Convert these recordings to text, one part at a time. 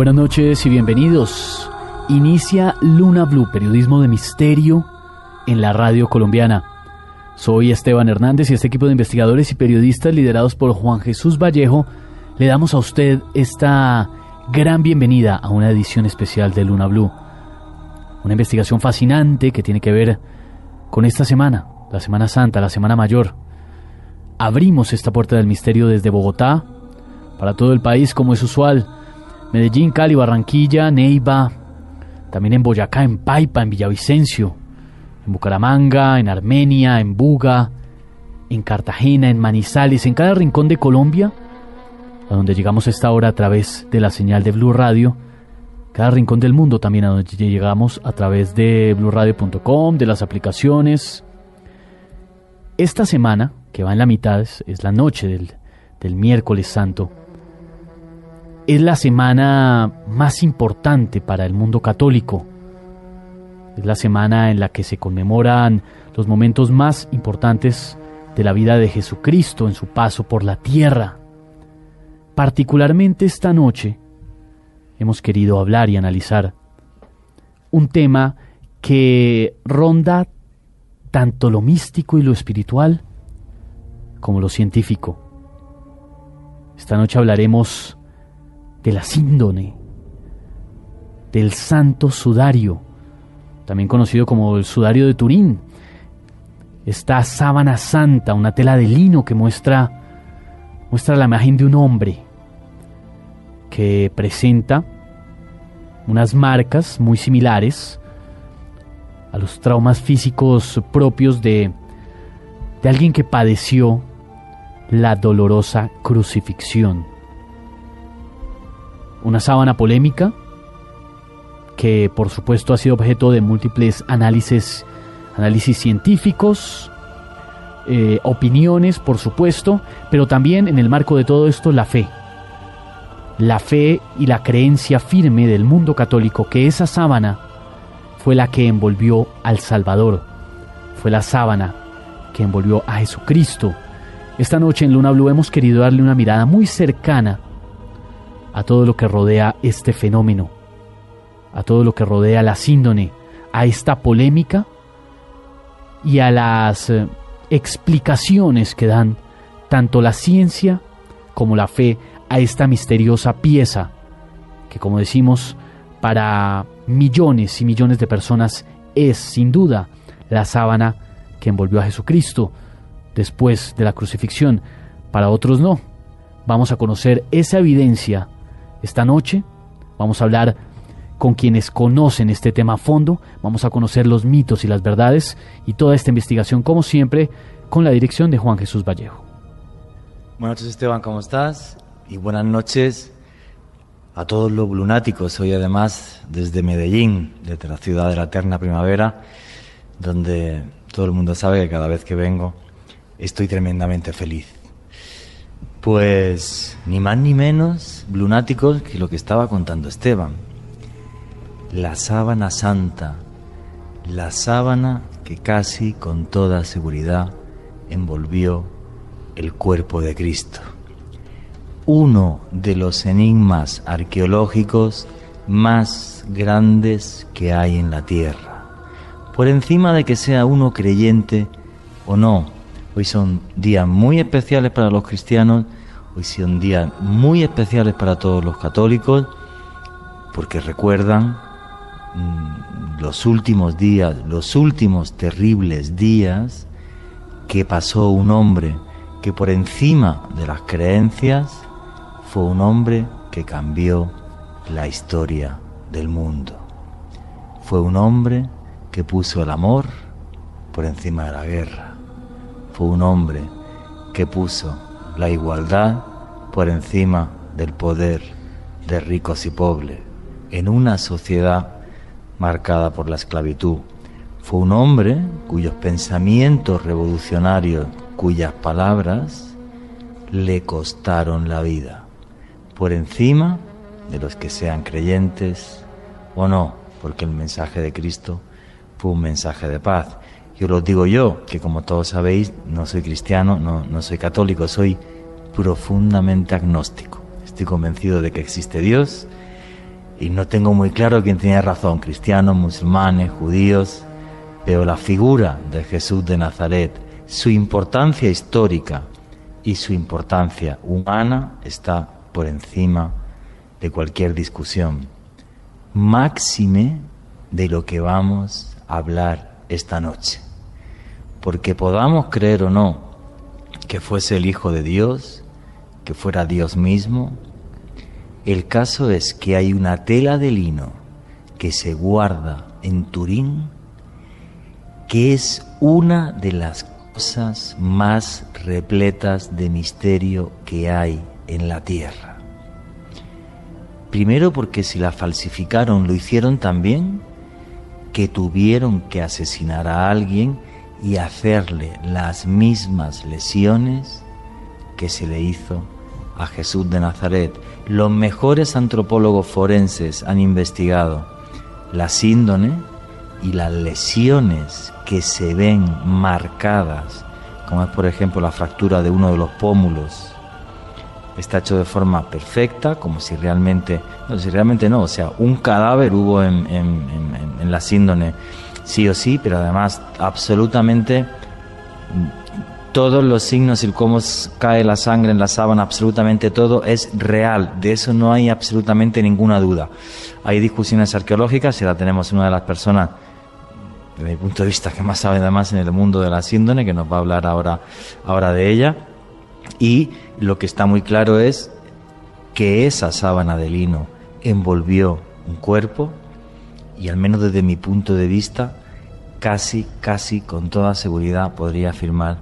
Buenas noches y bienvenidos. Inicia Luna Blue, periodismo de misterio en la radio colombiana. Soy Esteban Hernández y este equipo de investigadores y periodistas liderados por Juan Jesús Vallejo le damos a usted esta gran bienvenida a una edición especial de Luna Blue. Una investigación fascinante que tiene que ver con esta semana, la Semana Santa, la Semana Mayor. Abrimos esta puerta del misterio desde Bogotá para todo el país como es usual. Medellín, Cali, Barranquilla, Neiva, también en Boyacá, en Paipa, en Villavicencio, en Bucaramanga, en Armenia, en Buga, en Cartagena, en Manizales, en cada rincón de Colombia, a donde llegamos a esta hora a través de la señal de Blue Radio, cada rincón del mundo también a donde llegamos a través de bluradio.com, de las aplicaciones. Esta semana, que va en la mitad, es, la noche del, del miércoles santo, es la semana más importante para el mundo católico. Es la semana en la que se conmemoran los momentos más importantes de la vida de Jesucristo en su paso por la tierra. Particularmente esta noche hemos querido hablar y analizar un tema que ronda tanto lo místico y lo espiritual como lo científico. Esta noche hablaremos de la síndone, del santo sudario, también conocido como el sudario de Turín. Esta sábana santa, una tela de lino que muestra, muestra la imagen de un hombre que presenta unas marcas muy similares a los traumas físicos propios de, de alguien que padeció la dolorosa crucifixión una sábana polémica que por supuesto ha sido objeto de múltiples análisis, análisis científicos, eh, opiniones por supuesto, pero también en el marco de todo esto la fe. La fe y la creencia firme del mundo católico que esa sábana fue la que envolvió al Salvador, fue la sábana que envolvió a Jesucristo. Esta noche en Luna Blue hemos querido darle una mirada muy cercana a todo lo que rodea este fenómeno, a todo lo que rodea la síndone, a esta polémica y a las eh, explicaciones que dan tanto la ciencia como la fe a esta misteriosa pieza que como decimos para millones y millones de personas es sin duda la sábana que envolvió a Jesucristo después de la crucifixión, para otros no. Vamos a conocer esa evidencia esta noche, vamos a hablar con quienes conocen este tema a fondo, vamos a conocer los mitos y las verdades y toda esta investigación como siempre con la dirección de Juan Jesús Vallejo. Buenas noches Esteban, ¿cómo estás? Y buenas noches a todos los lunáticos, hoy además desde Medellín, desde la ciudad de la eterna primavera, donde todo el mundo sabe que cada vez que vengo estoy tremendamente feliz. Pues ni más ni menos lunáticos que lo que estaba contando Esteban. La sábana santa, la sábana que casi con toda seguridad envolvió el cuerpo de Cristo. Uno de los enigmas arqueológicos más grandes que hay en la tierra. Por encima de que sea uno creyente o no, Hoy son días muy especiales para los cristianos, hoy son días muy especiales para todos los católicos, porque recuerdan mm, los últimos días, los últimos terribles días que pasó un hombre que por encima de las creencias fue un hombre que cambió la historia del mundo. Fue un hombre que puso el amor por encima de la guerra fue un hombre que puso la igualdad por encima del poder de ricos y pobres en una sociedad marcada por la esclavitud. Fue un hombre cuyos pensamientos revolucionarios, cuyas palabras le costaron la vida, por encima de los que sean creyentes o no, porque el mensaje de Cristo fue un mensaje de paz. Yo lo digo yo, que como todos sabéis, no soy cristiano, no, no soy católico, soy profundamente agnóstico. Estoy convencido de que existe Dios y no tengo muy claro quién tenía razón, cristianos, musulmanes, judíos, pero la figura de Jesús de Nazaret, su importancia histórica y su importancia humana está por encima de cualquier discusión. Máxime de lo que vamos a hablar esta noche porque podamos creer o no que fuese el Hijo de Dios, que fuera Dios mismo, el caso es que hay una tela de lino que se guarda en Turín, que es una de las cosas más repletas de misterio que hay en la tierra. Primero porque si la falsificaron lo hicieron también que tuvieron que asesinar a alguien y hacerle las mismas lesiones que se le hizo a Jesús de Nazaret. Los mejores antropólogos forenses han investigado la síndone y las lesiones que se ven marcadas, como es por ejemplo la fractura de uno de los pómulos. Está hecho de forma perfecta, como si realmente, no, si realmente no, o sea, un cadáver hubo en, en la síndone sí o sí, pero además absolutamente todos los signos y cómo cae la sangre en la sábana, absolutamente todo es real. De eso no hay absolutamente ninguna duda. Hay discusiones arqueológicas y la tenemos una de las personas, desde mi punto de vista, que más sabe además en el mundo de la síndone, que nos va a hablar ahora, ahora de ella. Y lo que está muy claro es que esa sábana de lino envolvió un cuerpo y al menos desde mi punto de vista casi, casi con toda seguridad podría afirmar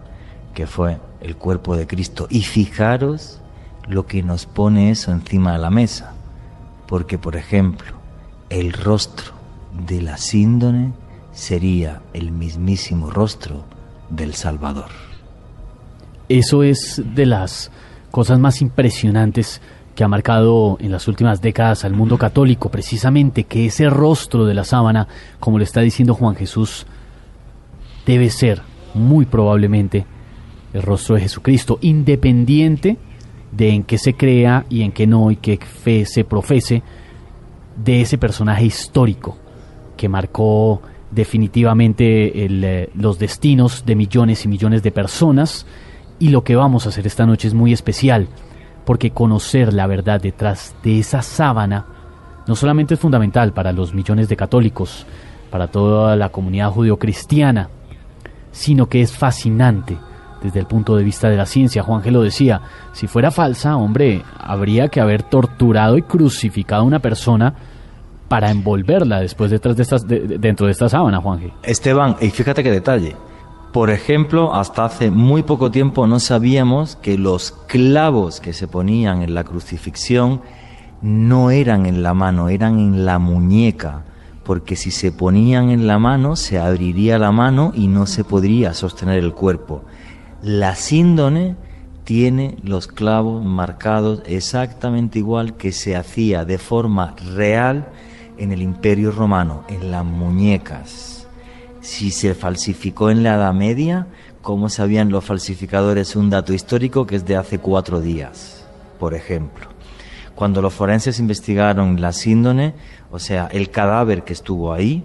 que fue el cuerpo de Cristo. Y fijaros lo que nos pone eso encima de la mesa, porque por ejemplo, el rostro de la síndone sería el mismísimo rostro del Salvador. Eso es de las cosas más impresionantes que ha marcado en las últimas décadas al mundo católico, precisamente que ese rostro de la sábana, como le está diciendo Juan Jesús, debe ser muy probablemente el rostro de Jesucristo, independiente de en qué se crea y en qué no y qué fe se profese de ese personaje histórico que marcó definitivamente eh, los destinos de millones y millones de personas. Y lo que vamos a hacer esta noche es muy especial porque conocer la verdad detrás de esa sábana no solamente es fundamental para los millones de católicos, para toda la comunidad judio-cristiana, sino que es fascinante desde el punto de vista de la ciencia. Juan lo decía, si fuera falsa, hombre, habría que haber torturado y crucificado a una persona para envolverla después detrás de estas, dentro de esta sábana, Juan Esteban, y fíjate qué detalle. Por ejemplo, hasta hace muy poco tiempo no sabíamos que los clavos que se ponían en la crucifixión no eran en la mano, eran en la muñeca, porque si se ponían en la mano se abriría la mano y no se podría sostener el cuerpo. La síndone tiene los clavos marcados exactamente igual que se hacía de forma real en el Imperio Romano, en las muñecas. Si se falsificó en la Edad Media, ¿cómo sabían los falsificadores un dato histórico que es de hace cuatro días, por ejemplo? Cuando los forenses investigaron la síndone, o sea, el cadáver que estuvo ahí,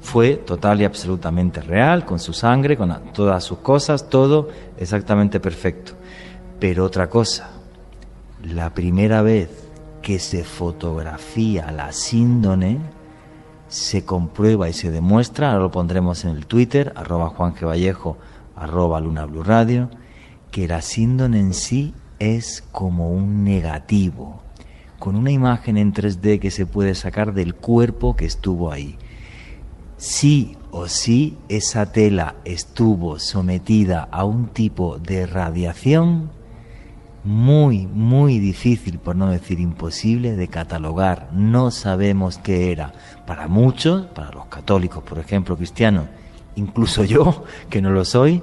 fue total y absolutamente real, con su sangre, con todas sus cosas, todo exactamente perfecto. Pero otra cosa, la primera vez que se fotografía la síndone, se comprueba y se demuestra, ahora lo pondremos en el Twitter, arroba Juan. Vallejo, arroba Luna Blue Radio, que la síndone en sí es como un negativo, con una imagen en 3D que se puede sacar del cuerpo que estuvo ahí sí o sí esa tela estuvo sometida a un tipo de radiación muy, muy difícil, por no decir imposible, de catalogar. No sabemos qué era. Para muchos, para los católicos, por ejemplo, cristianos, incluso yo, que no lo soy,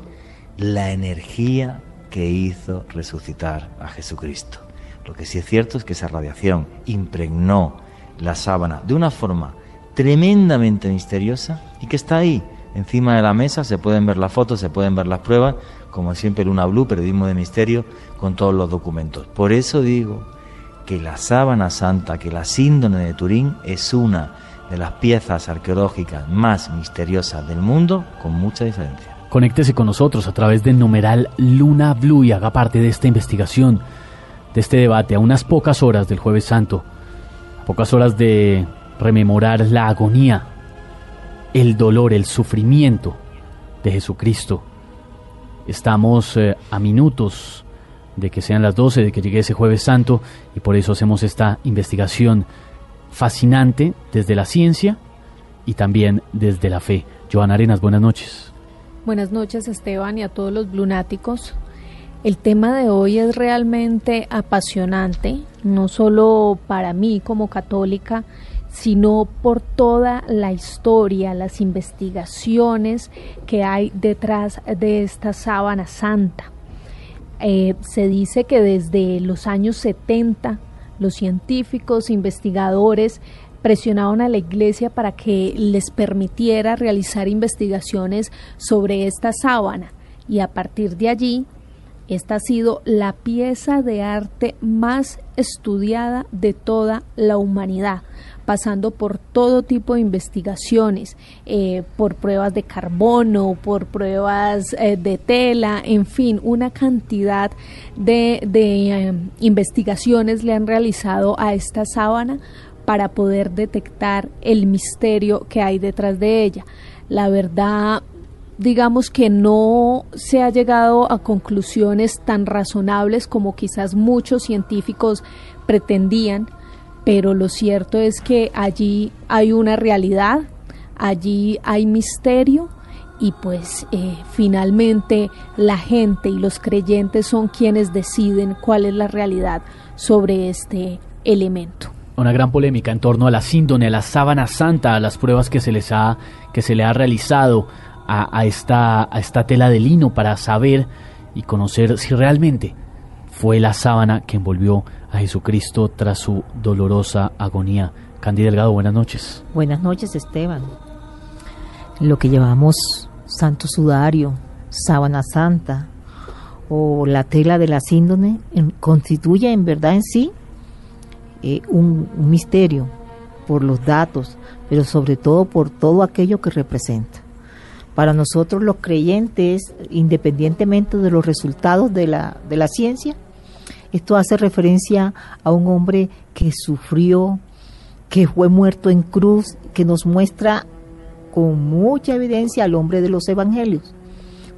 la energía que hizo resucitar a Jesucristo. Lo que sí es cierto es que esa radiación impregnó la sábana de una forma tremendamente misteriosa y que está ahí, encima de la mesa, se pueden ver las fotos, se pueden ver las pruebas, como siempre Luna Blue, periodismo de misterio, con todos los documentos. Por eso digo que la sábana santa, que la síndrome de Turín es una de las piezas arqueológicas más misteriosas del mundo, con mucha diferencia. Conéctese con nosotros a través del numeral Luna Blue y haga parte de esta investigación, de este debate, a unas pocas horas del jueves santo, pocas horas de rememorar la agonía, el dolor, el sufrimiento de Jesucristo. Estamos eh, a minutos de que sean las 12, de que llegue ese jueves santo, y por eso hacemos esta investigación fascinante desde la ciencia y también desde la fe. Joana Arenas, buenas noches. Buenas noches Esteban y a todos los blunáticos. El tema de hoy es realmente apasionante, no solo para mí como católica, sino por toda la historia, las investigaciones que hay detrás de esta sábana santa. Eh, se dice que desde los años 70 los científicos, investigadores presionaron a la iglesia para que les permitiera realizar investigaciones sobre esta sábana y a partir de allí esta ha sido la pieza de arte más estudiada de toda la humanidad pasando por todo tipo de investigaciones, eh, por pruebas de carbono, por pruebas eh, de tela, en fin, una cantidad de, eh, investigaciones le han realizado a esta sábana para poder detectar el misterio que hay detrás de ella. La verdad, digamos que no se ha llegado a conclusiones tan razonables como quizás muchos científicos pretendían, pero lo cierto es que allí hay una realidad, allí hay misterio y pues eh, finalmente la gente y los creyentes son quienes deciden cuál es la realidad sobre este elemento. Una gran polémica en torno a la síndone, a la sábana santa, a las pruebas que se les ha que se le ha realizado a, esta, a esta tela de lino para saber y conocer si realmente fue la sábana que envolvió a Jesucristo tras su dolorosa agonía. Candy Delgado, buenas noches. Buenas noches, Esteban. Lo que llamamos santo sudario, sábana santa o la tela de la síndone constituye en verdad en sí eh, un, un misterio por los datos, pero sobre todo por todo aquello que representa. Para nosotros los creyentes, independientemente de los resultados de la, de la ciencia, Esto hace referencia a un hombre que sufrió, que fue muerto en cruz, que nos muestra con mucha evidencia al hombre de los evangelios.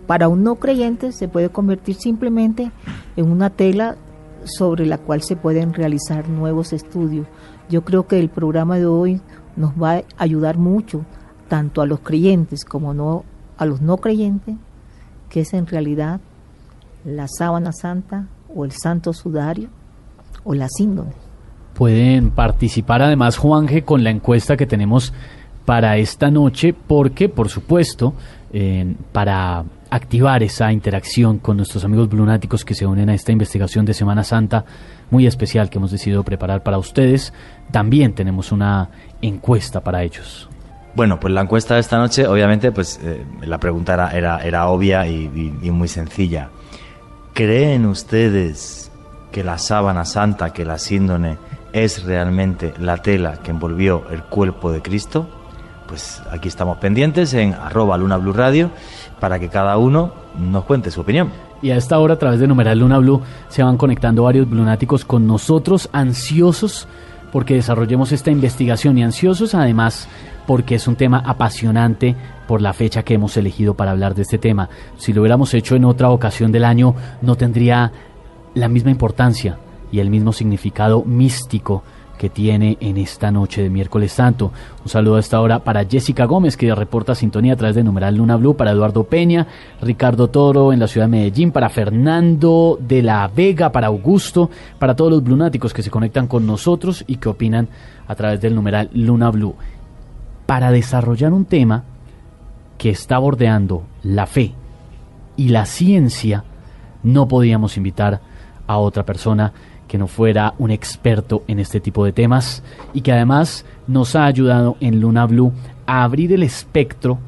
Para un no creyente se puede convertir simplemente en una tela sobre la cual se pueden realizar nuevos estudios. Yo creo que el programa de hoy nos va a ayudar mucho, tanto a los creyentes como no a los no creyentes, que es en realidad la sábana santa o el santo sudario o la síndrome. Pueden participar además, Juanje, con la encuesta que tenemos para esta noche, porque, por supuesto, para activar esa interacción con nuestros amigos lunáticos que se unen a esta investigación de Semana Santa muy especial que hemos decidido preparar para ustedes, también tenemos una encuesta para ellos. Bueno, pues la encuesta de esta noche, obviamente, pues eh, la pregunta era, era, obvia y, muy sencilla. ¿Creen ustedes que la sábana santa, que la síndone, es realmente la tela que envolvió el cuerpo de Cristo? Pues aquí estamos pendientes en arroba Luna Blue Radio para que cada uno nos cuente su opinión. Y a esta hora, a través de numeral Luna Blue, se van conectando varios blunáticos con nosotros, ansiosos porque desarrollemos esta investigación y ansiosos además porque es un tema apasionante por la fecha que hemos elegido para hablar de este tema. Si lo hubiéramos hecho en otra ocasión del año, no tendría la misma importancia y el mismo significado místico que tiene en esta noche de miércoles santo. Un saludo a esta hora para Jessica Gómez, que reporta sintonía a través de numeral Luna Blue, para Eduardo Peña, Ricardo Toro en la ciudad de Medellín, para Fernando de la Vega, para Augusto, para todos los blunáticos que se conectan con nosotros y que opinan a través del numeral Luna Blue. Para desarrollar un tema que está bordeando la fe y la ciencia, no podíamos invitar a otra persona que no fuera un experto en este tipo de temas y que además nos ha ayudado en Luna Blue a abrir el espectro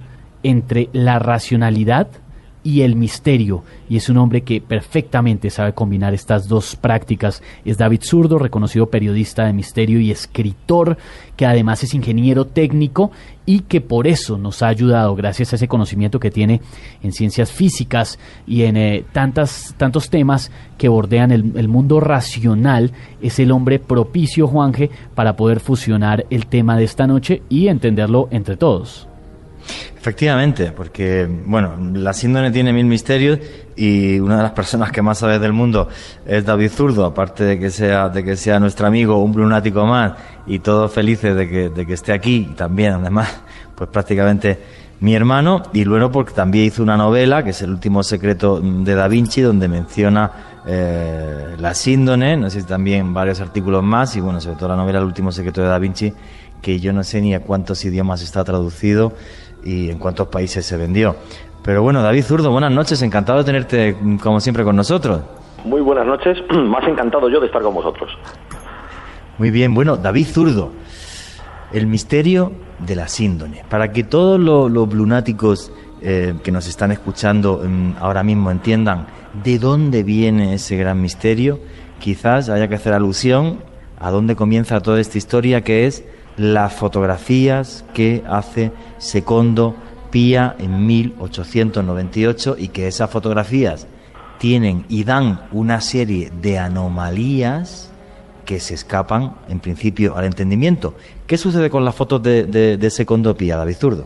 entre la racionalidad y el misterio. Y es un hombre que perfectamente sabe combinar estas dos prácticas. Es David Zurdo, reconocido periodista de misterio y escritor, que además es ingeniero técnico y que por eso nos ha ayudado, gracias a ese conocimiento que tiene en ciencias físicas y en eh, tantas, tantos temas que bordean el, el mundo racional, es el hombre propicio, Juanje, para poder fusionar el tema de esta noche y entenderlo entre todos. Efectivamente, porque, bueno, la síndrome tiene mil misterios y una de las personas que más sabe del mundo es David Zurdo, aparte de que sea, de que sea nuestro amigo, un lunático más y todos felices de que, de que esté aquí y también, además, pues prácticamente mi hermano. Y luego porque también hizo una novela que es El último secreto de Da Vinci donde menciona eh, la síndrome, no sé si también varios artículos más y bueno, sobre todo la novela El último secreto de Da Vinci que yo no sé ni a cuántos idiomas está traducido y en cuántos países se vendió. Pero bueno, David Zurdo, buenas noches, encantado de tenerte como siempre con nosotros. Muy buenas noches, más encantado yo de estar con vosotros. Muy bien, bueno, David Zurdo, el misterio de la síndone. Para que todos los, los lunáticos eh, que nos están escuchando mm, ahora mismo entiendan de dónde viene ese gran misterio, quizás haya que hacer alusión a dónde comienza toda esta historia que es las fotografías que hace Secondo Pía en 1898 y que esas fotografías tienen y dan una serie de anomalías que se escapan en principio al entendimiento. ¿Qué sucede con las fotos de, de, de Secondo Pía, David Zurdo?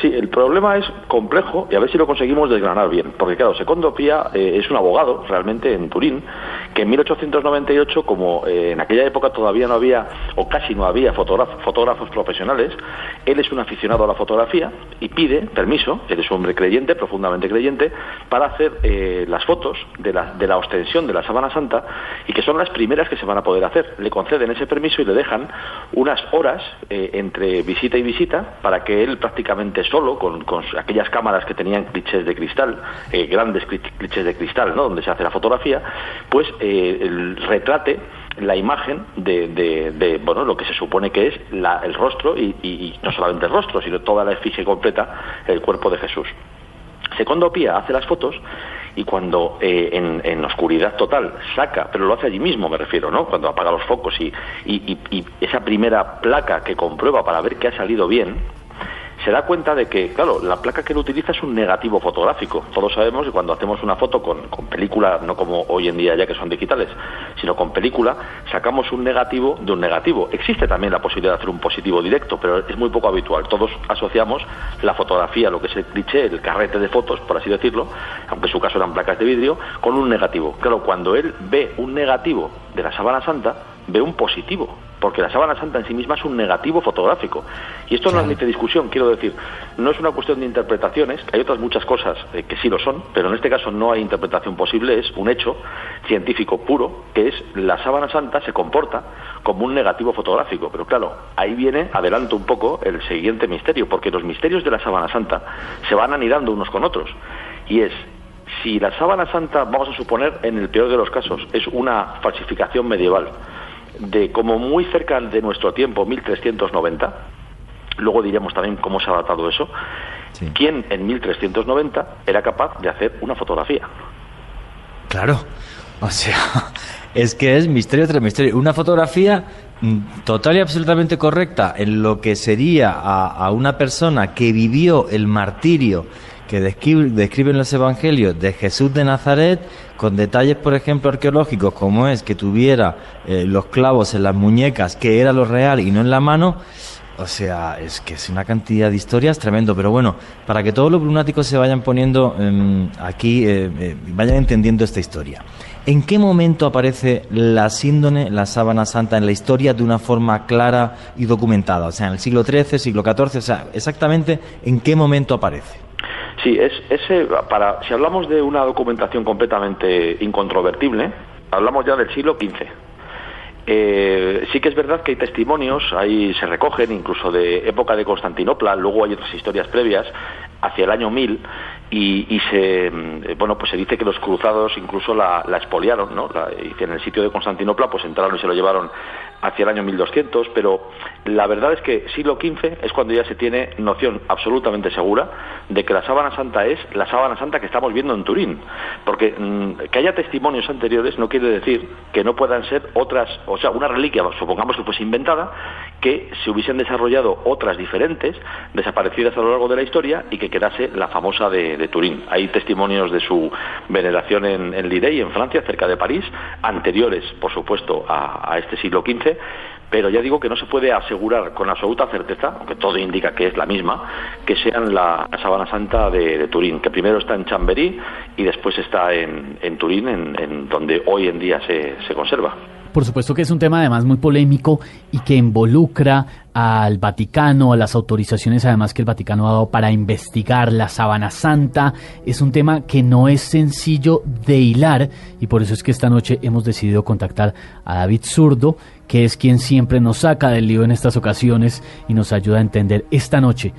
Sí, el problema es complejo y a ver si lo conseguimos desgranar bien. Porque claro, Secondo Pía eh, es un abogado realmente en Turín que en 1898, como eh, en aquella época todavía no había o casi no había fotógrafos profesionales, él es un aficionado a la fotografía y pide permiso, él es un hombre creyente, profundamente creyente, para hacer eh, las fotos de la, de la ostensión de la Sábana Santa y que son las primeras que se van a poder hacer. Le conceden ese permiso y le dejan unas horas entre visita y visita para que él prácticamente solo, con, aquellas cámaras que tenían clichés de cristal, eh, grandes clichés de cristal, ¿no? donde se hace la fotografía, pues eh, el retrate la imagen de, bueno lo que se supone que es el rostro y, no solamente el rostro sino toda la efigie completa el cuerpo de Jesús Secondo Pía hace las fotos y cuando eh, en, oscuridad total saca, pero lo hace allí mismo, me refiero, ¿no? Cuando apaga los focos y, y, esa primera placa que comprueba para ver que ha salido bien, se da cuenta de que, claro, la placa que él utiliza es un negativo fotográfico. Todos sabemos que cuando hacemos una foto con, película, no como hoy en día ya que son digitales, sino con película, sacamos un negativo de un negativo. Existe también la posibilidad de hacer un positivo directo, pero es muy poco habitual. Todos asociamos la fotografía, lo que es el cliché, el carrete de fotos, por así decirlo, aunque en su caso eran placas de vidrio, con un negativo. Claro, cuando él ve un negativo de la sábana santa, ve un positivo, porque la sábana santa en sí misma es un negativo fotográfico. Y esto no admite discusión, quiero decir, no es una cuestión de interpretaciones, hay otras muchas cosas eh, que sí lo son, pero en este caso no hay interpretación posible, es un hecho científico puro, que es la sábana santa se comporta como un negativo fotográfico. Pero claro, ahí viene, adelanto un poco, el siguiente misterio, porque los misterios de la sábana santa se van anidando unos con otros. Y es, si la sábana santa, vamos a suponer, en el peor de los casos, es una falsificación medieval, de como muy cerca de nuestro tiempo, 1390, luego diremos también cómo se ha datado eso, ¿quién en 1390 era capaz de hacer una fotografía? Claro, o sea, es que es misterio tras misterio. Una fotografía mm, total y absolutamente correcta en lo que sería a, a una persona que vivió el martirio que describen los evangelios de Jesús de Nazaret, con detalles, por ejemplo, arqueológicos, como es que tuviera eh, los clavos en las muñecas, que era lo real y no en la mano. O sea, es que es una cantidad de historias tremendo. Pero bueno, para que todos los lunáticos se vayan poniendo em, aquí, eh, eh, vayan entendiendo esta historia. ¿En qué momento aparece la síndone, la sábana santa, en la historia de una forma clara y documentada? O sea, en el siglo XIII, siglo XIV, o sea, exactamente en qué momento aparece. Sí, es, ese, para, si hablamos de una documentación completamente incontrovertible, hablamos ya del siglo XV. Eh, sí que es verdad que hay testimonios, ahí se recogen incluso de época de Constantinopla, luego hay otras historias previas, hacia el año 1000, y, se, mm, bueno, pues se dice que los cruzados incluso la, la expoliaron, ¿no? y en el sitio de Constantinopla pues entraron y se lo llevaron hacia el año 1200, pero la verdad es que siglo XV es cuando ya se tiene noción absolutamente segura de que la sábana santa es la sábana santa que estamos viendo en Turín, porque mm, que haya testimonios anteriores no quiere decir que no puedan ser otras, o sea, una reliquia, supongamos que fuese inventada, que se hubiesen desarrollado otras diferentes, desaparecidas a lo largo de la historia y que quedase la famosa de, Turín. Hay testimonios de su veneración en, en Lidey, en Francia, cerca de París, anteriores, por supuesto, a, este siglo XV pero ya digo que no se puede asegurar con absoluta certeza, aunque todo indica que es la misma, que sean la, Sábana Santa de, Turín, que primero está en Chamberí y después está en, Turín, en, donde hoy en día se, se conserva. Por supuesto que es un tema además muy polémico y que involucra al Vaticano, a las autorizaciones además que el Vaticano ha dado para investigar la sábana santa. Es un tema que no es sencillo de hilar y por eso es que esta noche hemos decidido contactar a David Zurdo, que es quien siempre nos saca del lío en estas ocasiones y nos ayuda a entender esta noche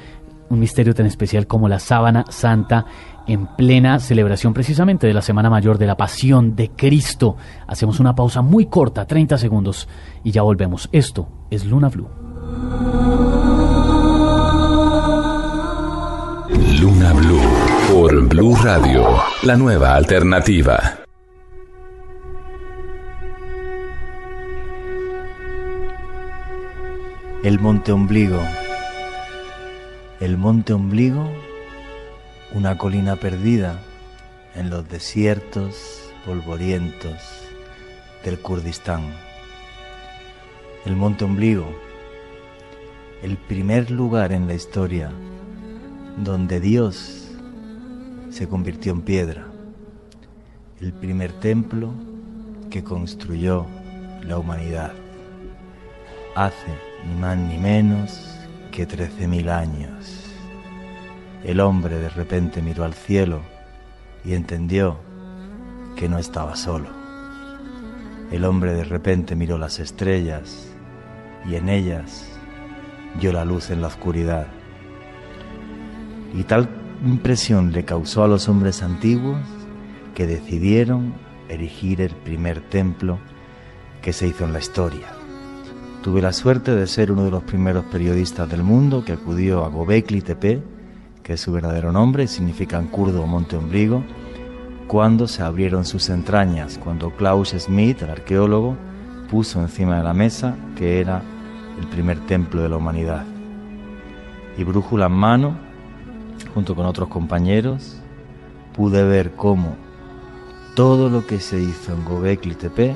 un misterio tan especial como la sábana santa en plena celebración precisamente de la Semana Mayor de la Pasión de Cristo. Hacemos una pausa muy corta, 30 segundos, y ya volvemos. Esto es Luna Blue. Luna Blue por Blue Radio, la nueva alternativa. El Monte Ombligo. El Monte Ombligo una colina perdida en los desiertos polvorientos del Kurdistán. El Monte Ombligo, el primer lugar en la historia donde Dios se convirtió en piedra, el primer templo que construyó la humanidad hace ni más ni menos que 13.000 años. El hombre de repente miró al cielo y entendió que no estaba solo. El hombre de repente miró las estrellas y en ellas vio la luz en la oscuridad. Y tal impresión le causó a los hombres antiguos que decidieron erigir el primer templo que se hizo en la historia. Tuve la suerte de ser uno de los primeros periodistas del mundo que acudió a Gobekli Tepe, que es su verdadero nombre, significa en kurdo monte ombligo, cuando se abrieron sus entrañas, cuando Klaus Schmidt, el arqueólogo, puso encima de la mesa que era el primer templo de la humanidad. Y brújula en mano, junto con otros compañeros, pude ver cómo todo lo que se hizo en Gobekli Tepe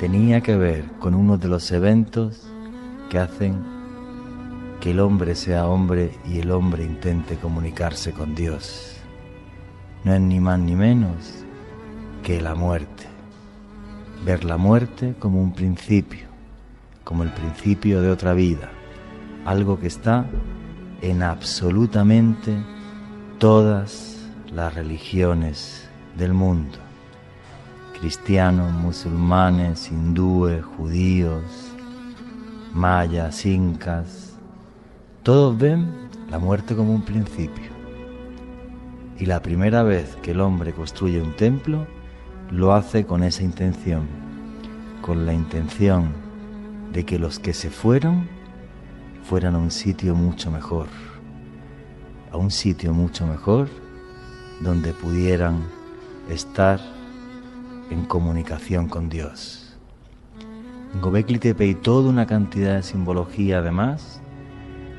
tenía que ver con uno de los eventos que hacen que el hombre sea hombre y el hombre intente comunicarse con Dios. No es ni más ni menos que la muerte. Ver la muerte como un principio, como el principio de otra vida, algo que está en absolutamente todas las religiones del mundo. Cristianos, musulmanes, hindúes, judíos, mayas, incas, todos ven la muerte como un principio. Y la primera vez que el hombre construye un templo, lo hace con esa intención, con la intención de que los que se fueron fueran a un sitio mucho mejor, a un sitio mucho mejor donde pudieran estar en comunicación con Dios. Gobekli Tepe hay toda una cantidad de simbología además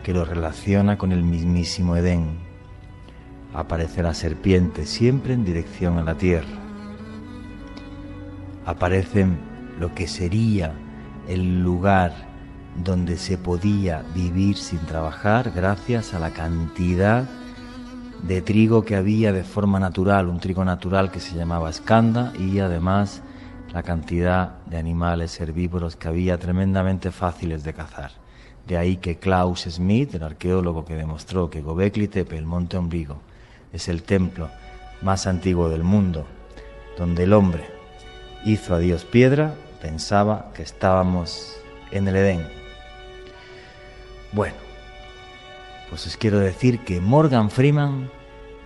que lo relaciona con el mismísimo Edén. Aparece la serpiente siempre en dirección a la tierra. Aparecen lo que sería el lugar donde se podía vivir sin trabajar gracias a la cantidad de trigo que había de forma natural, un trigo natural que se llamaba escanda y además la cantidad de animales herbívoros que había tremendamente fáciles de cazar. De ahí que Klaus Smith, el arqueólogo que demostró que Gobekli Tepe, el monte Ombligo, es el templo más antiguo del mundo, donde el hombre hizo a Dios piedra, pensaba que estábamos en el Edén. Bueno, pues os quiero decir que Morgan Freeman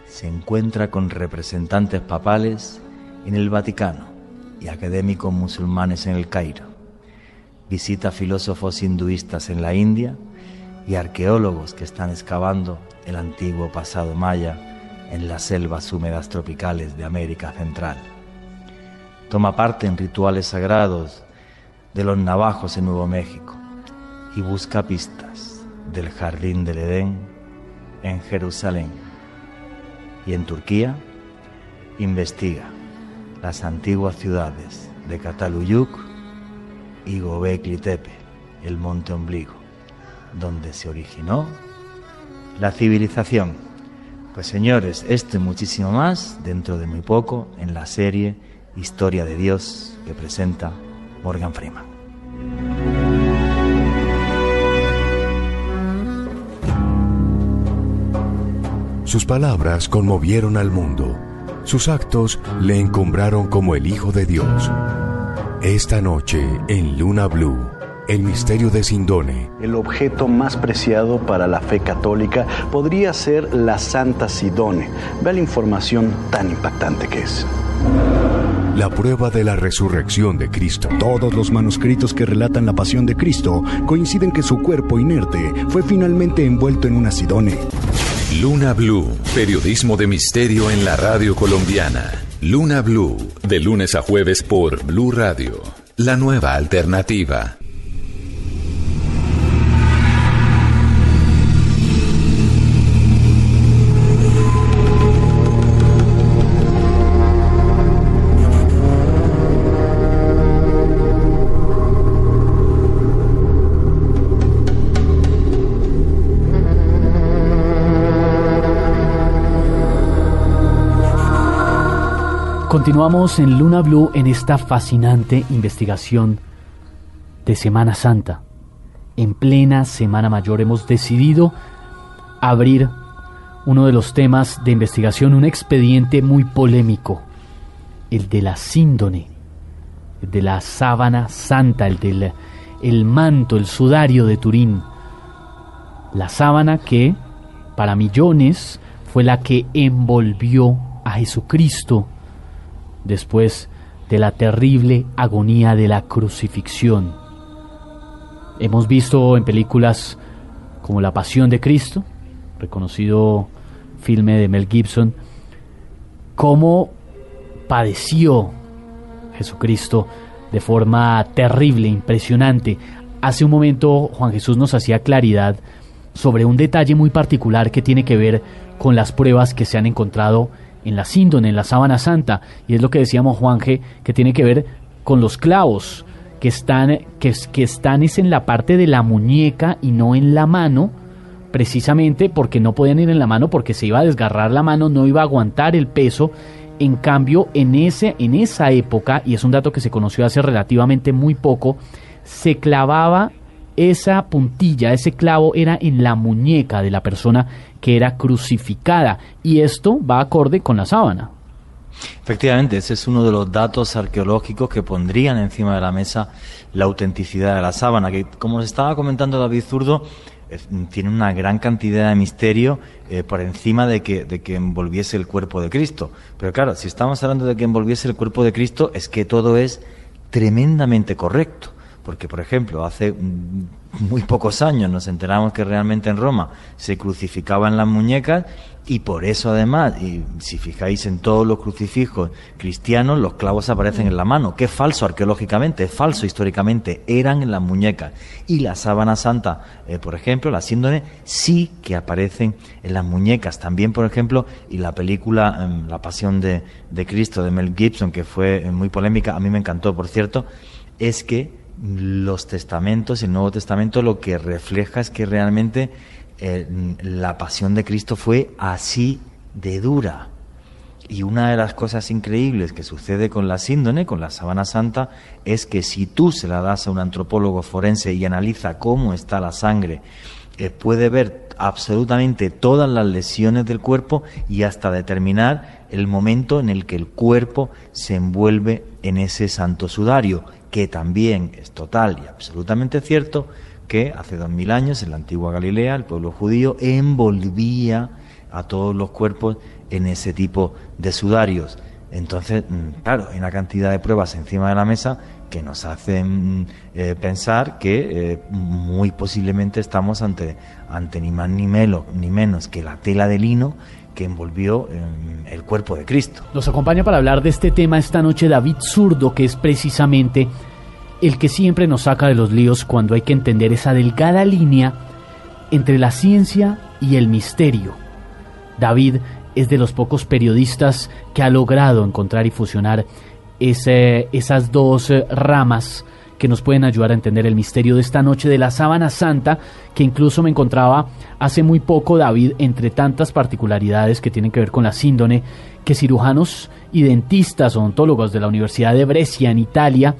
se encuentra con representantes papales en el Vaticano y académicos musulmanes en el Cairo. Visita filósofos hinduistas en la India y arqueólogos que están excavando el antiguo pasado maya en las selvas húmedas tropicales de América Central. Toma parte en rituales sagrados de los navajos en Nuevo México y busca pistas del Jardín del Edén en Jerusalén y en Turquía investiga las antiguas ciudades de Cataluyuk y Gobekli Tepe, el monte ombligo, donde se originó la civilización. Pues señores, esto y muchísimo más dentro de muy poco en la serie Historia de Dios que presenta Morgan Freeman. Sus palabras conmovieron al mundo. Sus actos le encumbraron como el Hijo de Dios. Esta noche en Luna Blue, el misterio de Sindone. El objeto más preciado para la fe católica podría ser la Santa Sidone. Vea la información tan impactante que es. La prueba de la resurrección de Cristo. Todos los manuscritos que relatan la pasión de Cristo coinciden que su cuerpo inerte fue finalmente envuelto en una Sidone. Luna Blue, periodismo de misterio en la radio colombiana. Luna Blue, de lunes a jueves por Blue Radio, la nueva alternativa. Continuamos en Luna Blue en esta fascinante investigación de Semana Santa. En plena Semana Mayor hemos decidido abrir uno de los temas de investigación, un expediente muy polémico, el de la síndone, el de la sábana santa, el del el manto, el sudario de Turín. La sábana que para millones fue la que envolvió a Jesucristo después de la terrible agonía de la crucifixión. Hemos visto en películas como La Pasión de Cristo, reconocido filme de Mel Gibson, cómo padeció Jesucristo de forma terrible, impresionante. Hace un momento Juan Jesús nos hacía claridad sobre un detalle muy particular que tiene que ver con las pruebas que se han encontrado en la síndone, en la sábana santa, y es lo que decíamos Juanje, que tiene que ver con los clavos que están, que, están es en la parte de la muñeca y no en la mano, precisamente porque no podían ir en la mano porque se iba a desgarrar la mano, no iba a aguantar el peso. En cambio, en, ese, en esa época, y es un dato que se conoció hace relativamente muy poco, se clavaba esa puntilla, ese clavo era en la muñeca de la persona que era crucificada y esto va acorde con la sábana. Efectivamente, ese es uno de los datos arqueológicos que pondrían encima de la mesa la autenticidad de la sábana, que como nos estaba comentando David Zurdo, tiene una gran cantidad de misterio eh, por encima de que, de que envolviese el cuerpo de Cristo. Pero claro, si estamos hablando de que envolviese el cuerpo de Cristo, es que todo es tremendamente correcto. Porque, por ejemplo, hace muy pocos años nos enteramos que realmente en Roma se crucificaban las muñecas y por eso además, y si fijáis en todos los crucifijos cristianos, los clavos aparecen en la mano, que falso arqueológicamente, es falso históricamente, eran en las muñecas. Y la sábana santa, eh, por ejemplo, la síndone, sí que aparecen en las muñecas. También, por ejemplo, y la película em, La Pasión de, de Cristo de Mel Gibson, que fue eh, muy polémica, a mí me encantó, por cierto, es que los testamentos, el Nuevo Testamento, lo que refleja es que realmente eh, la pasión de Cristo fue así de dura. Y una de las cosas increíbles que sucede con la síndone, con la sábana santa, es que si tú se la das a un antropólogo forense y analiza cómo está la sangre, eh, puede ver absolutamente todas las lesiones del cuerpo y hasta determinar el momento en el que el cuerpo se envuelve en ese santo sudario que también es total y absolutamente cierto que hace dos mil años en la antigua Galilea el pueblo judío envolvía a todos los cuerpos en ese tipo de sudarios. Entonces, mm, claro, hay una cantidad de pruebas encima de la mesa que nos hacen eh, pensar que eh, muy posiblemente estamos ante, ante ni más ni, ni menos que la tela de lino que envolvió em, el cuerpo de Cristo. Nos acompaña para hablar de este tema esta noche David Zurdo, que es precisamente el que siempre nos saca de los líos cuando hay que entender esa delgada línea entre la ciencia y el misterio. David es de los pocos periodistas que ha logrado encontrar y fusionar esas dos eh, ramas que nos pueden ayudar a entender el misterio de esta noche de la sábana santa, que incluso me encontraba hace muy poco, David, entre tantas particularidades que tienen que ver con la síndone, que cirujanos y dentistas odontólogos de la Universidad de Brescia en Italia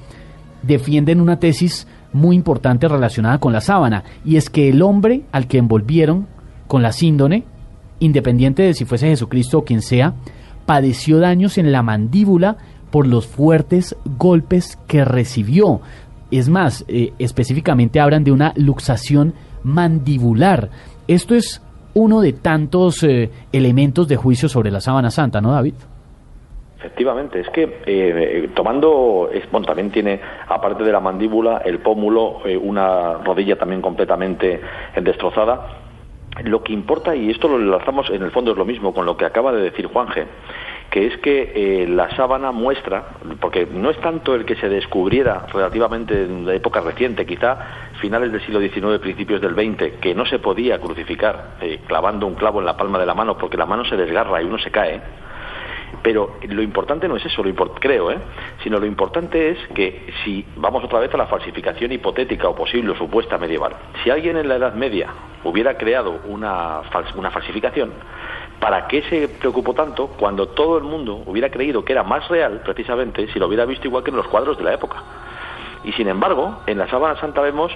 defienden una tesis muy importante relacionada con la sábana, y es que el hombre al que envolvieron con la síndone, independiente de si fuese Jesucristo o quien sea, padeció daños en la mandíbula por los fuertes golpes que recibió. Es más, eh, específicamente hablan de una luxación mandibular. Esto es uno de tantos eh, elementos de juicio sobre la sábana santa, ¿no, David? Efectivamente, es que eh, tomando, bueno, también tiene, aparte de la mandíbula, el pómulo, una rodilla también completamente destrozada. Lo que importa, y esto lo enlazamos en el fondo es lo mismo con lo que acaba de decir Juanje, que es que eh, la sábana muestra, porque no es tanto el que se descubriera relativamente en la época reciente, quizá finales del siglo XIX, principios del XX, que no se podía crucificar eh, clavando un clavo en la palma de la mano porque la mano se desgarra y uno se cae. Pero lo importante no es eso, lo creo, ¿eh? sino lo importante es que si vamos otra vez a la falsificación hipotética o posible o supuesta medieval, si alguien en la Edad Media hubiera creado una, una falsificación, ¿para qué se preocupó tanto cuando todo el mundo hubiera creído que era más real, precisamente, si lo hubiera visto igual que en los cuadros de la época? Y sin embargo, en la sábana santa vemos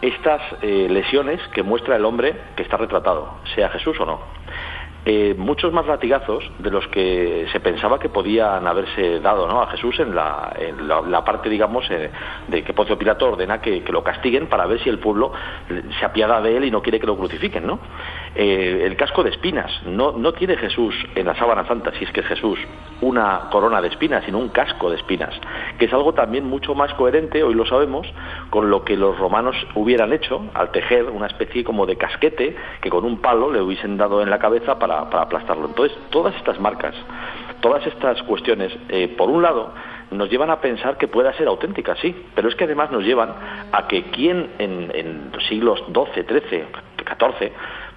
estas eh, lesiones que muestra el hombre que está retratado, sea Jesús o no. Eh, muchos más latigazos de los que se pensaba que podían haberse dado a Jesús en la, parte, digamos, eh, de que Poncio Pilato ordena que, lo castiguen para ver si el pueblo se apiada de él y no quiere que lo crucifiquen. ¿no? Eh, el casco de espinas, no, no tiene Jesús en la sábana santa, si es que es Jesús, una corona de espinas, sino un casco de espinas, que es algo también mucho más coherente, hoy lo sabemos, con lo que los romanos hubieran hecho al tejer una especie como de casquete que con un palo le hubiesen dado en la cabeza para para, aplastarlo. Entonces, todas estas marcas, todas estas cuestiones, eh, por un lado, nos llevan a pensar que pueda ser auténtica, sí, pero es que además nos llevan a que quien en, en los siglos XII, XIII, XIV,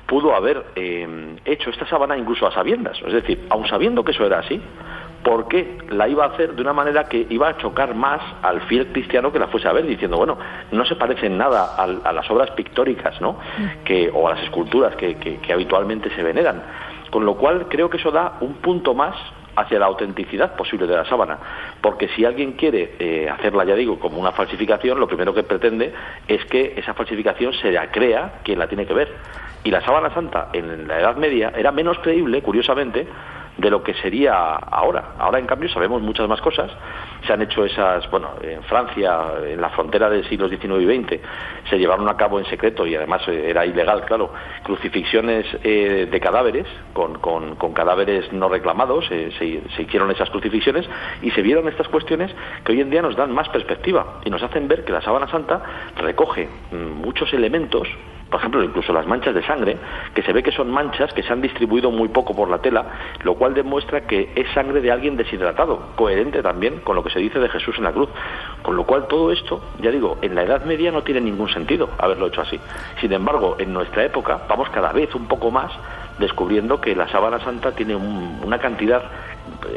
pudo haber eh, hecho esta sábana incluso a sabiendas. Es decir, aun sabiendo que eso era así, ¿por qué la iba a hacer de una manera que iba a chocar más al fiel cristiano que la fuese a ver, diciendo, bueno, no se parece en nada a, las obras pictóricas, ¿no? Que, o a las esculturas que, que habitualmente se veneran. Con lo cual creo que eso da un punto más hacia la autenticidad posible de la sábana. Porque si alguien quiere eh, hacerla, ya digo, como una falsificación, lo primero que pretende es que esa falsificación se la crea quien la tiene que ver. Y la sábana santa en la Edad Media era menos creíble, curiosamente, de lo que sería ahora. Ahora, en cambio, sabemos muchas más cosas. Se han hecho esas, bueno, en Francia, en la frontera del siglo XIX y XX, se llevaron a cabo en secreto y además eh, era ilegal, claro, crucifixiones eh, de cadáveres, con, con, cadáveres no reclamados, eh, se, se, hicieron esas crucifixiones y se vieron estas cuestiones que hoy en día nos dan más perspectiva y nos hacen ver que la sábana santa recoge mm, muchos elementos por ejemplo, incluso las manchas de sangre, que se ve que son manchas que se han distribuido muy poco por la tela, lo cual demuestra que es sangre de alguien deshidratado, coherente también con lo que se dice de Jesús en la cruz. Con lo cual todo esto, ya digo, en la Edad Media no tiene ningún sentido haberlo hecho así. Sin embargo, en nuestra época vamos cada vez un poco más descubriendo que la sábana santa tiene una cantidad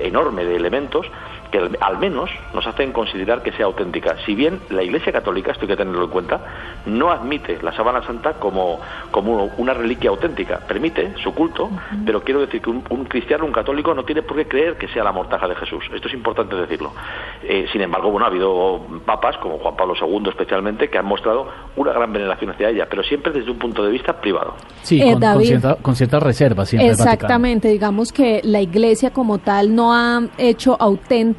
enorme de elementos que al menos nos hacen considerar que sea auténtica. Si bien la Iglesia Católica, esto hay que tenerlo en cuenta, no admite la sábana santa como, como una reliquia auténtica, permite su culto, pero quiero decir que un, cristiano, un católico, no tiene por qué creer que sea la mortaja de Jesús. Esto es importante decirlo. Eh, sin embargo, bueno, ha habido papas, como Juan Pablo II especialmente, que han mostrado una gran veneración hacia ella, pero siempre desde un punto de vista privado. Sí, eh, con, cierta, reserva siempre. Exactamente, digamos que la Iglesia como tal no ha hecho auténtica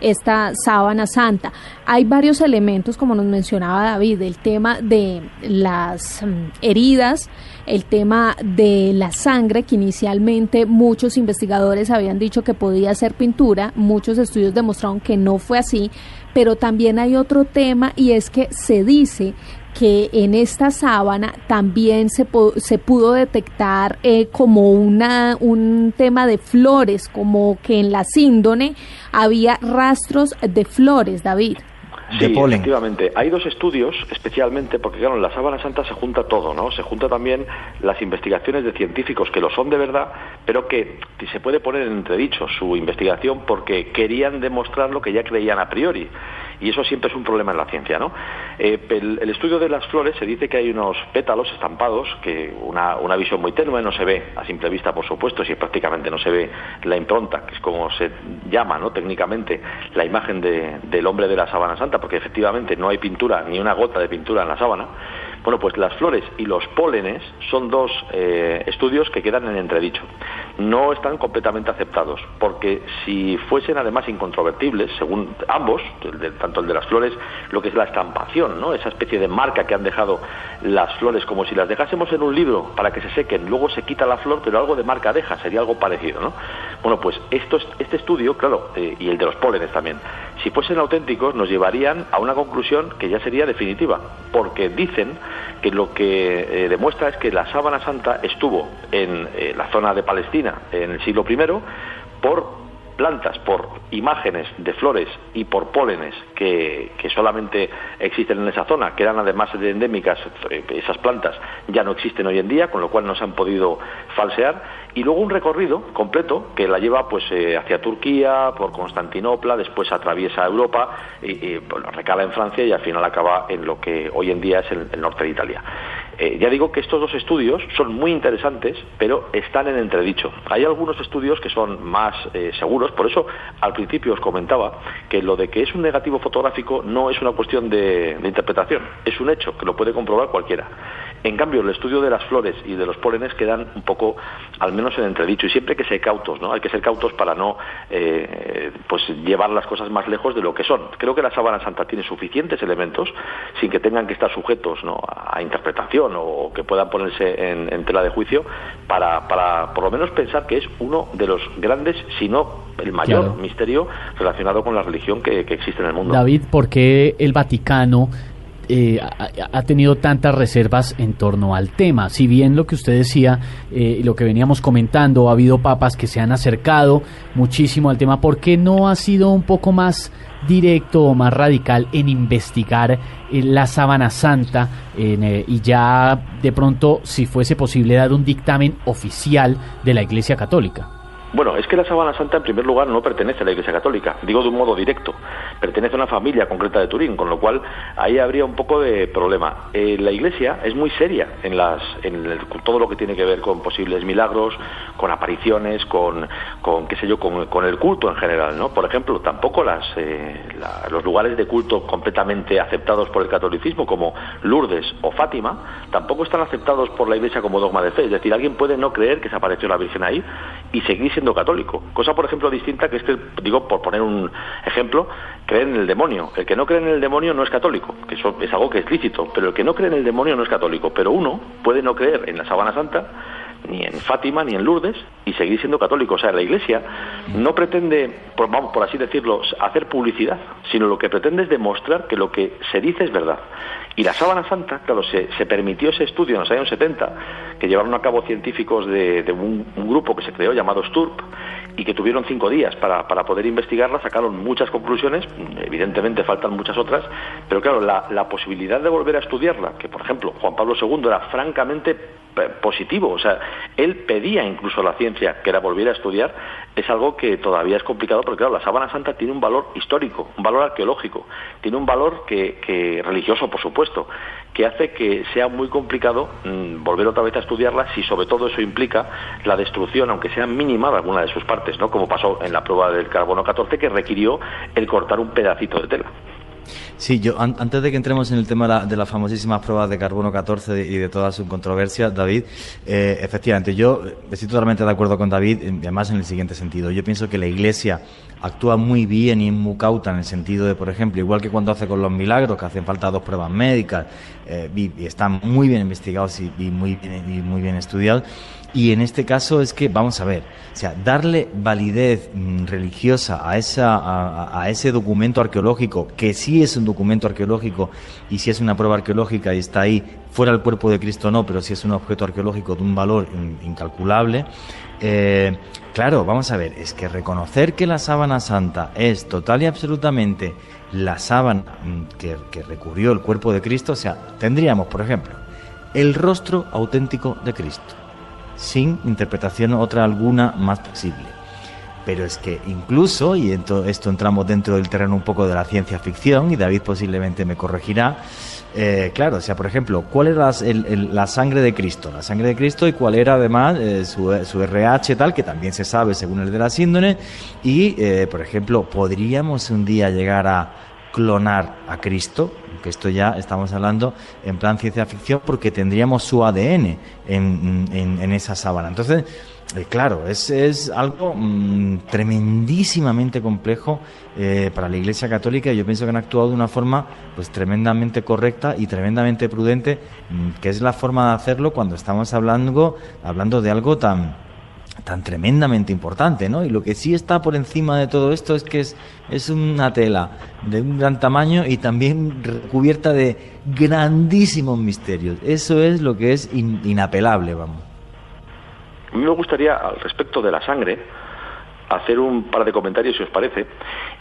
esta sábana santa. Hay varios elementos, como nos mencionaba David, el tema de las mm, heridas, el tema de la sangre, que inicialmente muchos investigadores habían dicho que podía ser pintura, muchos estudios demostraron que no fue así, pero también hay otro tema y es que se dice que en esta sábana también se, se pudo detectar eh, como una, un tema de flores, como que en la síndone había rastros de flores, David. Sí, efectivamente. Hay dos estudios, especialmente, porque claro, en la sábana santa se junta todo, ¿no? Se junta también las investigaciones de científicos que lo son de verdad, pero que se puede poner en entredicho su investigación porque querían demostrar lo que ya creían a priori y eso siempre es un problema en la ciencia. ¿no? Eh, el, estudio de las flores se dice que hay unos pétalos estampados, que una, una visión muy tenue no se ve a simple vista, por supuesto, si prácticamente no se ve la impronta, que es como se llama ¿no? técnicamente la imagen de, del hombre de la sábana santa, porque efectivamente no hay pintura, ni una gota de pintura en la sábana. Bueno, pues las flores y los pólenes son dos eh, estudios que quedan en entredicho. No están completamente aceptados, porque si fuesen además incontrovertibles, según ambos, tanto el de las flores, lo que es la estampación, ¿no? esa especie de marca que han dejado las flores, como si las dejásemos en un libro para que se sequen, luego se quita la flor, pero algo de marca deja, sería algo parecido. ¿no? Bueno, pues esto, este estudio, claro, eh, y el de los pólenes también, si fuesen auténticos, nos llevarían a una conclusión que ya sería definitiva, porque dicen que lo que eh, demuestra es que la sábana santa estuvo en eh, la zona de Palestina en el siglo I por plantas, por imágenes de flores y por pólenes que, solamente existen en esa zona, que eran además de endémicas, eh, esas plantas ya no existen hoy en día, con lo cual no se han podido falsear, y luego un recorrido completo que la lleva pues eh, hacia Turquía, por Constantinopla, después atraviesa Europa, y, recala en Francia y al final acaba en lo que hoy en día es el norte de Italia. Eh, ya digo que estos dos estudios son muy interesantes, pero están en entredicho. Hay algunos estudios que son más eh, seguros, por eso al principio os comentaba que lo de que es un negativo fotográfico no es una cuestión de, interpretación, es un hecho que lo puede comprobar cualquiera. En cambio, el estudio de las flores y de los pólenes quedan un poco, al menos en entredicho, y siempre hay que ser cautos, ¿no? Hay que ser cautos para no eh, pues llevar las cosas más lejos de lo que son. Creo que la sábana santa tiene suficientes elementos sin que tengan que estar sujetos a interpretación o que puedan ponerse en, tela de juicio para, para por lo menos pensar que es uno de los grandes, si no el mayor misterio relacionado con la religión que, existe en el mundo. David, ¿por qué el Vaticano eh, ha, tenido tantas reservas en torno al tema. Si bien lo que usted decía, eh, lo que veníamos comentando, ha habido papas que se han acercado muchísimo al tema, ¿por qué no ha sido un poco más directo o más radical en investigar eh, la sábana santa y ya de pronto, si fuese posible, dar un dictamen oficial de la Iglesia Católica? Bueno, es que la Sábana Santa en primer lugar no pertenece a la Iglesia Católica, digo de un modo directo, pertenece a una familia concreta de Turín, con lo cual ahí habría un poco de problema. Eh, la Iglesia es muy seria en, las, en todo lo que tiene que ver con posibles milagros, con apariciones, con, con qué sé yo, con, el culto en general, ¿no? Por ejemplo, tampoco las, eh, los lugares de culto completamente aceptados por el catolicismo, como Lourdes o Fátima, tampoco están aceptados por la Iglesia como dogma de fe. Es decir, alguien puede no creer que se apareció la Virgen ahí y seguir católico. Cosa, por ejemplo, distinta que es que, digo, por poner un ejemplo, creer en el demonio. El que no cree en el demonio no es católico, que eso es algo que es lícito, pero el que no cree en el demonio no es católico. Pero uno puede no creer en la Sabana Santa, ni en Fátima, ni en Lourdes, y seguir siendo católico. O sea, la Iglesia no pretende, por, vamos, por así decirlo, hacer publicidad, sino lo que pretende es demostrar que lo que se dice es verdad. Y la sábana santa, claro, se, permitió ese estudio en los años 70, que llevaron a cabo científicos de, un, grupo que se creó llamado STURP, y que tuvieron cinco días para, para, poder investigarla, sacaron muchas conclusiones, evidentemente faltan muchas otras, pero claro, la, la posibilidad de volver a estudiarla, que por ejemplo Juan Pablo II era francamente positivo, o sea, él pedía incluso a la ciencia que la volviera a estudiar, es algo que todavía es complicado porque claro, la sábana santa tiene un valor histórico, un valor arqueológico, tiene un valor que, que religioso, por supuesto, que hace que sea muy complicado mm, volver otra vez a estudiarla si sobre todo eso implica la destrucción, aunque sea mínima, de alguna de sus partes, ¿no? Como pasó en la prueba del carbono 14 que requirió el cortar un pedacito de tela. Sí, yo antes de que entremos en el tema de, las famosísimas pruebas de carbono 14 y de todas sus controversias, David, eh, efectivamente, yo estoy totalmente de acuerdo con David, además en el siguiente sentido. Yo pienso que la Iglesia actúa muy bien y es muy cauta en el sentido de, por ejemplo, igual que cuando hace con los milagros, que hacen falta dos pruebas médicas eh, y, están muy bien investigados y muy bien estudiados, y en este caso es que, vamos a ver, o sea, darle validez mm, religiosa a, esa, a, ese documento arqueológico, que sí es un documento arqueológico y si es una prueba arqueológica y está ahí, fuera del cuerpo de Cristo no, pero si es un objeto arqueológico de un valor incalculable, eh, claro, vamos a ver, es que reconocer que la sábana santa es total y absolutamente la sábana mm, que, que recubrió el cuerpo de Cristo, o sea, tendríamos, por ejemplo, el rostro auténtico de Cristo sin interpretación otra alguna más posible. Pero es que incluso, y esto entramos dentro del terreno un poco de la ciencia ficción, y David posiblemente me corregirá, eh, claro, o sea, por ejemplo, ¿cuál era la sangre de Cristo? La sangre de Cristo y cuál era además eh, su, su, RH tal, que también se sabe según el de la síndrome, y, eh, por ejemplo, ¿podríamos un día llegar a clonar a Cristo? que esto ya estamos hablando en plan ciencia ficción porque tendríamos su ADN en, esa sábana. Entonces, eh, claro, es, es algo mm, tremendísimamente complejo eh, para la Iglesia Católica y yo pienso que han actuado de una forma pues tremendamente correcta y tremendamente prudente, mm, que es la forma de hacerlo cuando estamos hablando, hablando de algo tan tan tremendamente importante, ¿no? Y lo que sí está por encima de todo esto es que es, es una tela de un gran tamaño y también cubierta de grandísimos misterios. Eso es lo que es inapelable, vamos. A mí me gustaría, al respecto de la sangre, hacer un par de comentarios, si os parece,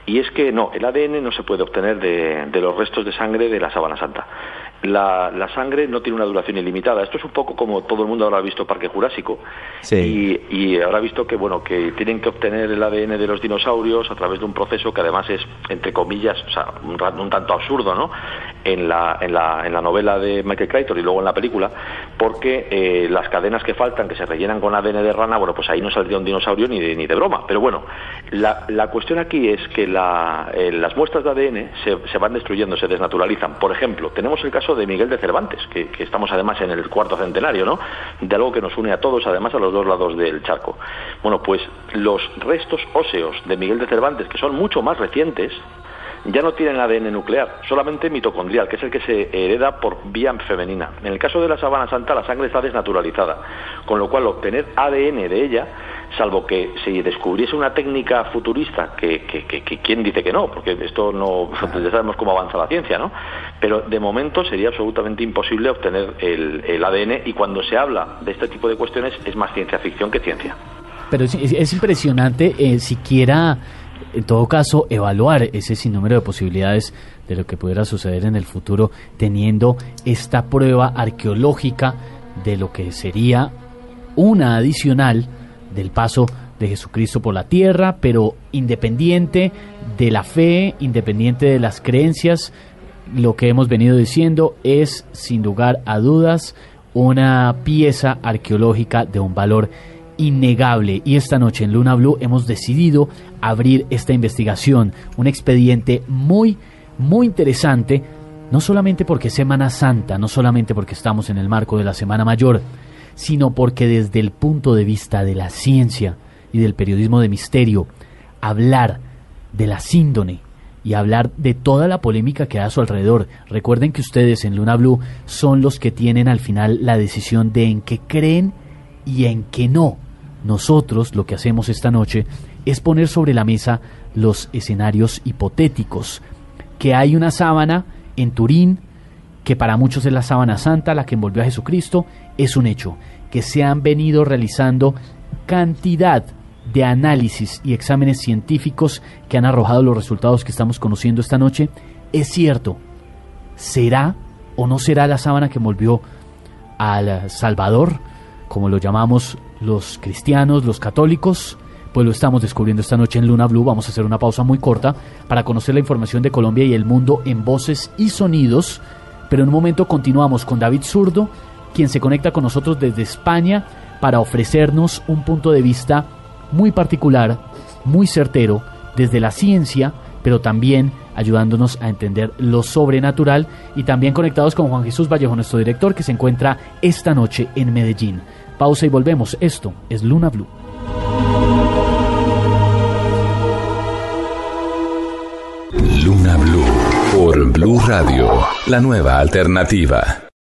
y es que no, el ADN no se puede obtener de, de los restos de sangre de la sábana santa la, la, sangre no tiene una duración ilimitada. Esto es un poco como todo el mundo ahora ha visto Parque Jurásico y, y habrá visto que bueno que tienen que obtener el ADN de los dinosaurios a través de un proceso que además es entre comillas, o sea, un, un tanto absurdo, ¿no? En la, en la, en la novela de Michael Crichton y luego en la película, porque eh, las cadenas que faltan que se rellenan con ADN de rana, bueno, pues ahí no saldría un dinosaurio ni de, ni de broma. Pero bueno, la, la cuestión aquí es que la, eh, las muestras de ADN se, se van destruyendo, se desnaturalizan. Por ejemplo, tenemos el caso de Miguel de Cervantes, que, estamos además en el cuarto centenario, ¿no? De algo que nos une a todos, además a los dos lados del charco. Bueno, pues los restos óseos de Miguel de Cervantes, que son mucho más recientes, ya no tienen ADN nuclear, solamente mitocondrial, que es el que se hereda por vía femenina. En el caso de la sabana santa, la sangre está desnaturalizada, con lo cual obtener ADN de ella salvo que se descubriese una técnica futurista, que, que, que, quién dice que no, porque esto no, ya sabemos cómo avanza la ciencia, ¿no? Pero de momento sería absolutamente imposible obtener el, el ADN y cuando se habla de este tipo de cuestiones es más ciencia ficción que ciencia. Pero es, es impresionante eh, siquiera, en todo caso, evaluar ese sinnúmero de posibilidades de lo que pudiera suceder en el futuro teniendo esta prueba arqueológica de lo que sería una adicional del paso de Jesucristo por la tierra, pero independiente de la fe, independiente de las creencias, lo que hemos venido diciendo es, sin lugar a dudas, una pieza arqueológica de un valor innegable. Y esta noche en Luna Blue hemos decidido abrir esta investigación, un expediente muy, muy interesante, no solamente porque es Semana Santa, no solamente porque estamos en el marco de la Semana Mayor, sino porque desde el punto de vista de la ciencia y del periodismo de misterio, hablar de la síndone y hablar de toda la polémica que hay a su alrededor. Recuerden que ustedes en Luna Blue son los que tienen al final la decisión de en qué creen y en qué no. Nosotros lo que hacemos esta noche es poner sobre la mesa los escenarios hipotéticos. Que hay una sábana en Turín, que para muchos es la sábana santa, la que envolvió a Jesucristo, es un hecho. Que se han venido realizando cantidad de análisis y exámenes científicos que han arrojado los resultados que estamos conociendo esta noche, es cierto. ¿Será o no será la sábana que envolvió al Salvador, como lo llamamos los cristianos, los católicos? Pues lo estamos descubriendo esta noche en Luna Blue. Vamos a hacer una pausa muy corta para conocer la información de Colombia y el mundo en voces y sonidos. Pero en un momento continuamos con David Zurdo, quien se conecta con nosotros desde España para ofrecernos un punto de vista muy particular, muy certero, desde la ciencia, pero también ayudándonos a entender lo sobrenatural y también conectados con Juan Jesús Vallejo, nuestro director, que se encuentra esta noche en Medellín. Pausa y volvemos. Esto es Luna Blue. Luna Blue por Blue Radio, la nueva alternativa.